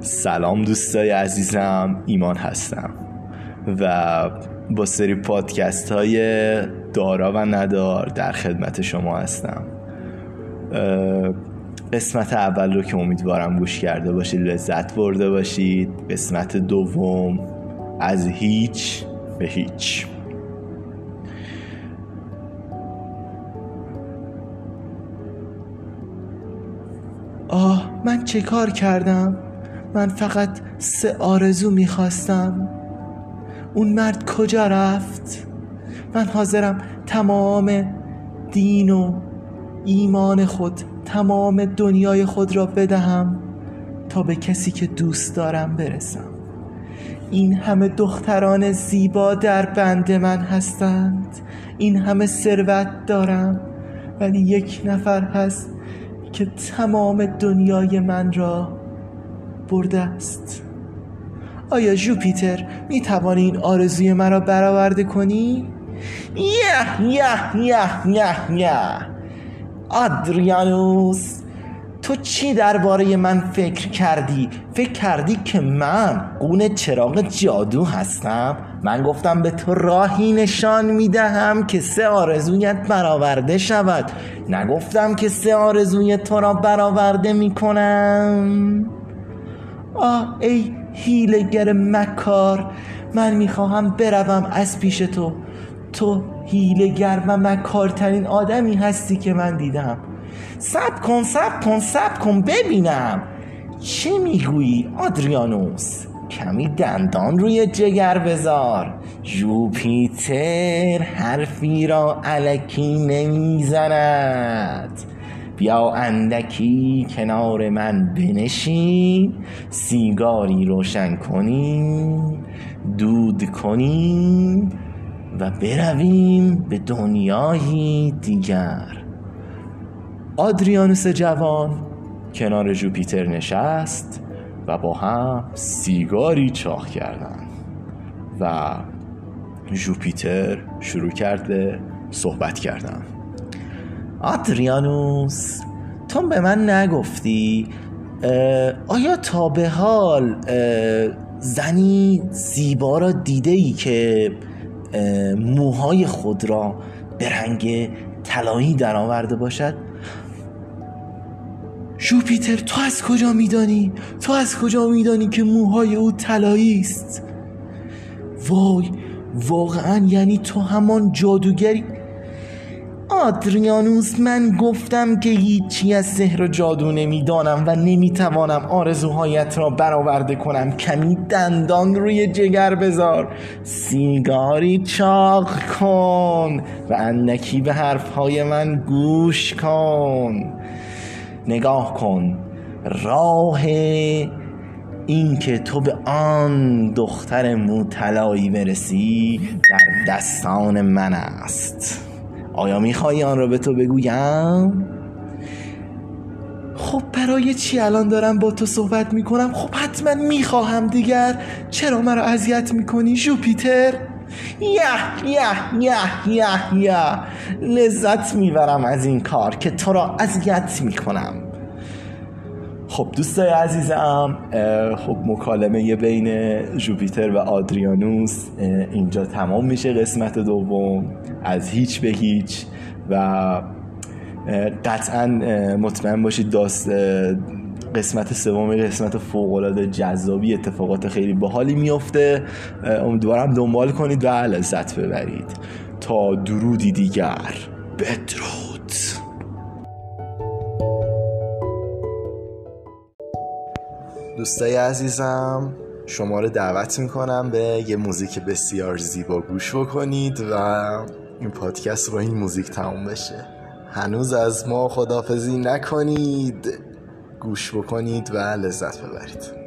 سلام دوستای عزیزم ایمان هستم. و با سری پادکست های دارا و ندار در خدمت شما هستم. قسمت اول رو که امیدوارم گوش کرده باشید لذت برده باشید. قسمت دوم از هیچ به هیچ. آه من چه کار کردم؟ من فقط سه آرزو می‌خواستم. اون مرد کجا رفت؟ من حاضرم تمام دین و ایمان خود تمام دنیای خود را بدهم تا به کسی که دوست دارم برسم. این همه دختران زیبا در بند من هستند. این همه ثروت دارم. ولی یک نفر هست که تمام دنیای من را برده است. آیا جوپیتر می توانی این آرزوی مرا برآورده کنی؟ یه یه یه یه یه. آدریانوس! تو چی درباره من فکر کردی؟ فکر کردی که من قون چراغ جادو هستم؟ من گفتم به تو راهی نشان می‌دهم که سه آرزویت برآورده شود نگفتم که سه آرزوی تو را برآورده می‌کنم آه ای هیلگر مکار من می‌خواهم بروم از پیش تو تو هیلگر و مکارترین آدمی هستی که من دیدم سب کن سب کن سب کن ببینم. چه می‌گویی آدریانوس؟ کمی دندان روی جگر بذار. جوپیتر حرفی را علکی نمی‌زند. بیا اندکی کنار من بنشین. سیگاری روشن کنیم دود کنیم و برویم به دنیایی دیگر. آدریانوس جوان کنار جوپیتر نشست و با هم سیگاری چاخ کردند و جوپیتر شروع کرده صحبت کردن. آدریانوس تو به من نگفتی آیا تا به حال زنی زیبا را دیده ای که موهای خود را به رنگ طلایی درآورده باشد؟ جوپیتر تو از کجا میدانی؟ تو از کجا میدانی که موهای او طلایی است؟ وای واقعا یعنی تو همان جادوگری؟ آدریانوس من گفتم که هیچی از سحر و جادو نمی‌دانم و نمی‌توانم آرزوهایت را برآورده کنم. کمی دندان روی جگر بذار. سیگاری چاق کن و اندکی به حرفهای من گوش کن. نگاه کن. راه این که تو به آن دختر موطلایی برسی در دستان من است. آیا میخوایی آن را به تو بگویم؟ خب برای چی الان دارم با تو صحبت می‌کنم؟ خب حتما می‌خواهم دیگر. چرا مرا اذیت می‌کنی جوپیتر یه یه یه یه یه لذت می‌برم از این کار که تو را اذیت می‌کنم. خب دوستای عزیزم خب مکالمه بین جوپیتر و آدریانوس اینجا تمام میشه قسمت دوم. از هیچ به هیچ. و قطعا مطمئن باشید داست قسمت سوم قسمت فوق العاده جذابی اتفاقات خیلی باحالی میفته امیدوارم دنبال کنید و لذت ببرید. تا درودی دیگر بدرود. دوستای عزیزم شما رو دعوت می‌کنم به یه موزیک بسیار زیبا گوش بکنید و این پادکست رو این موزیک تموم بشه. هنوز از ما خدافزی نکنید. گوش بکنید و لذت ببرید.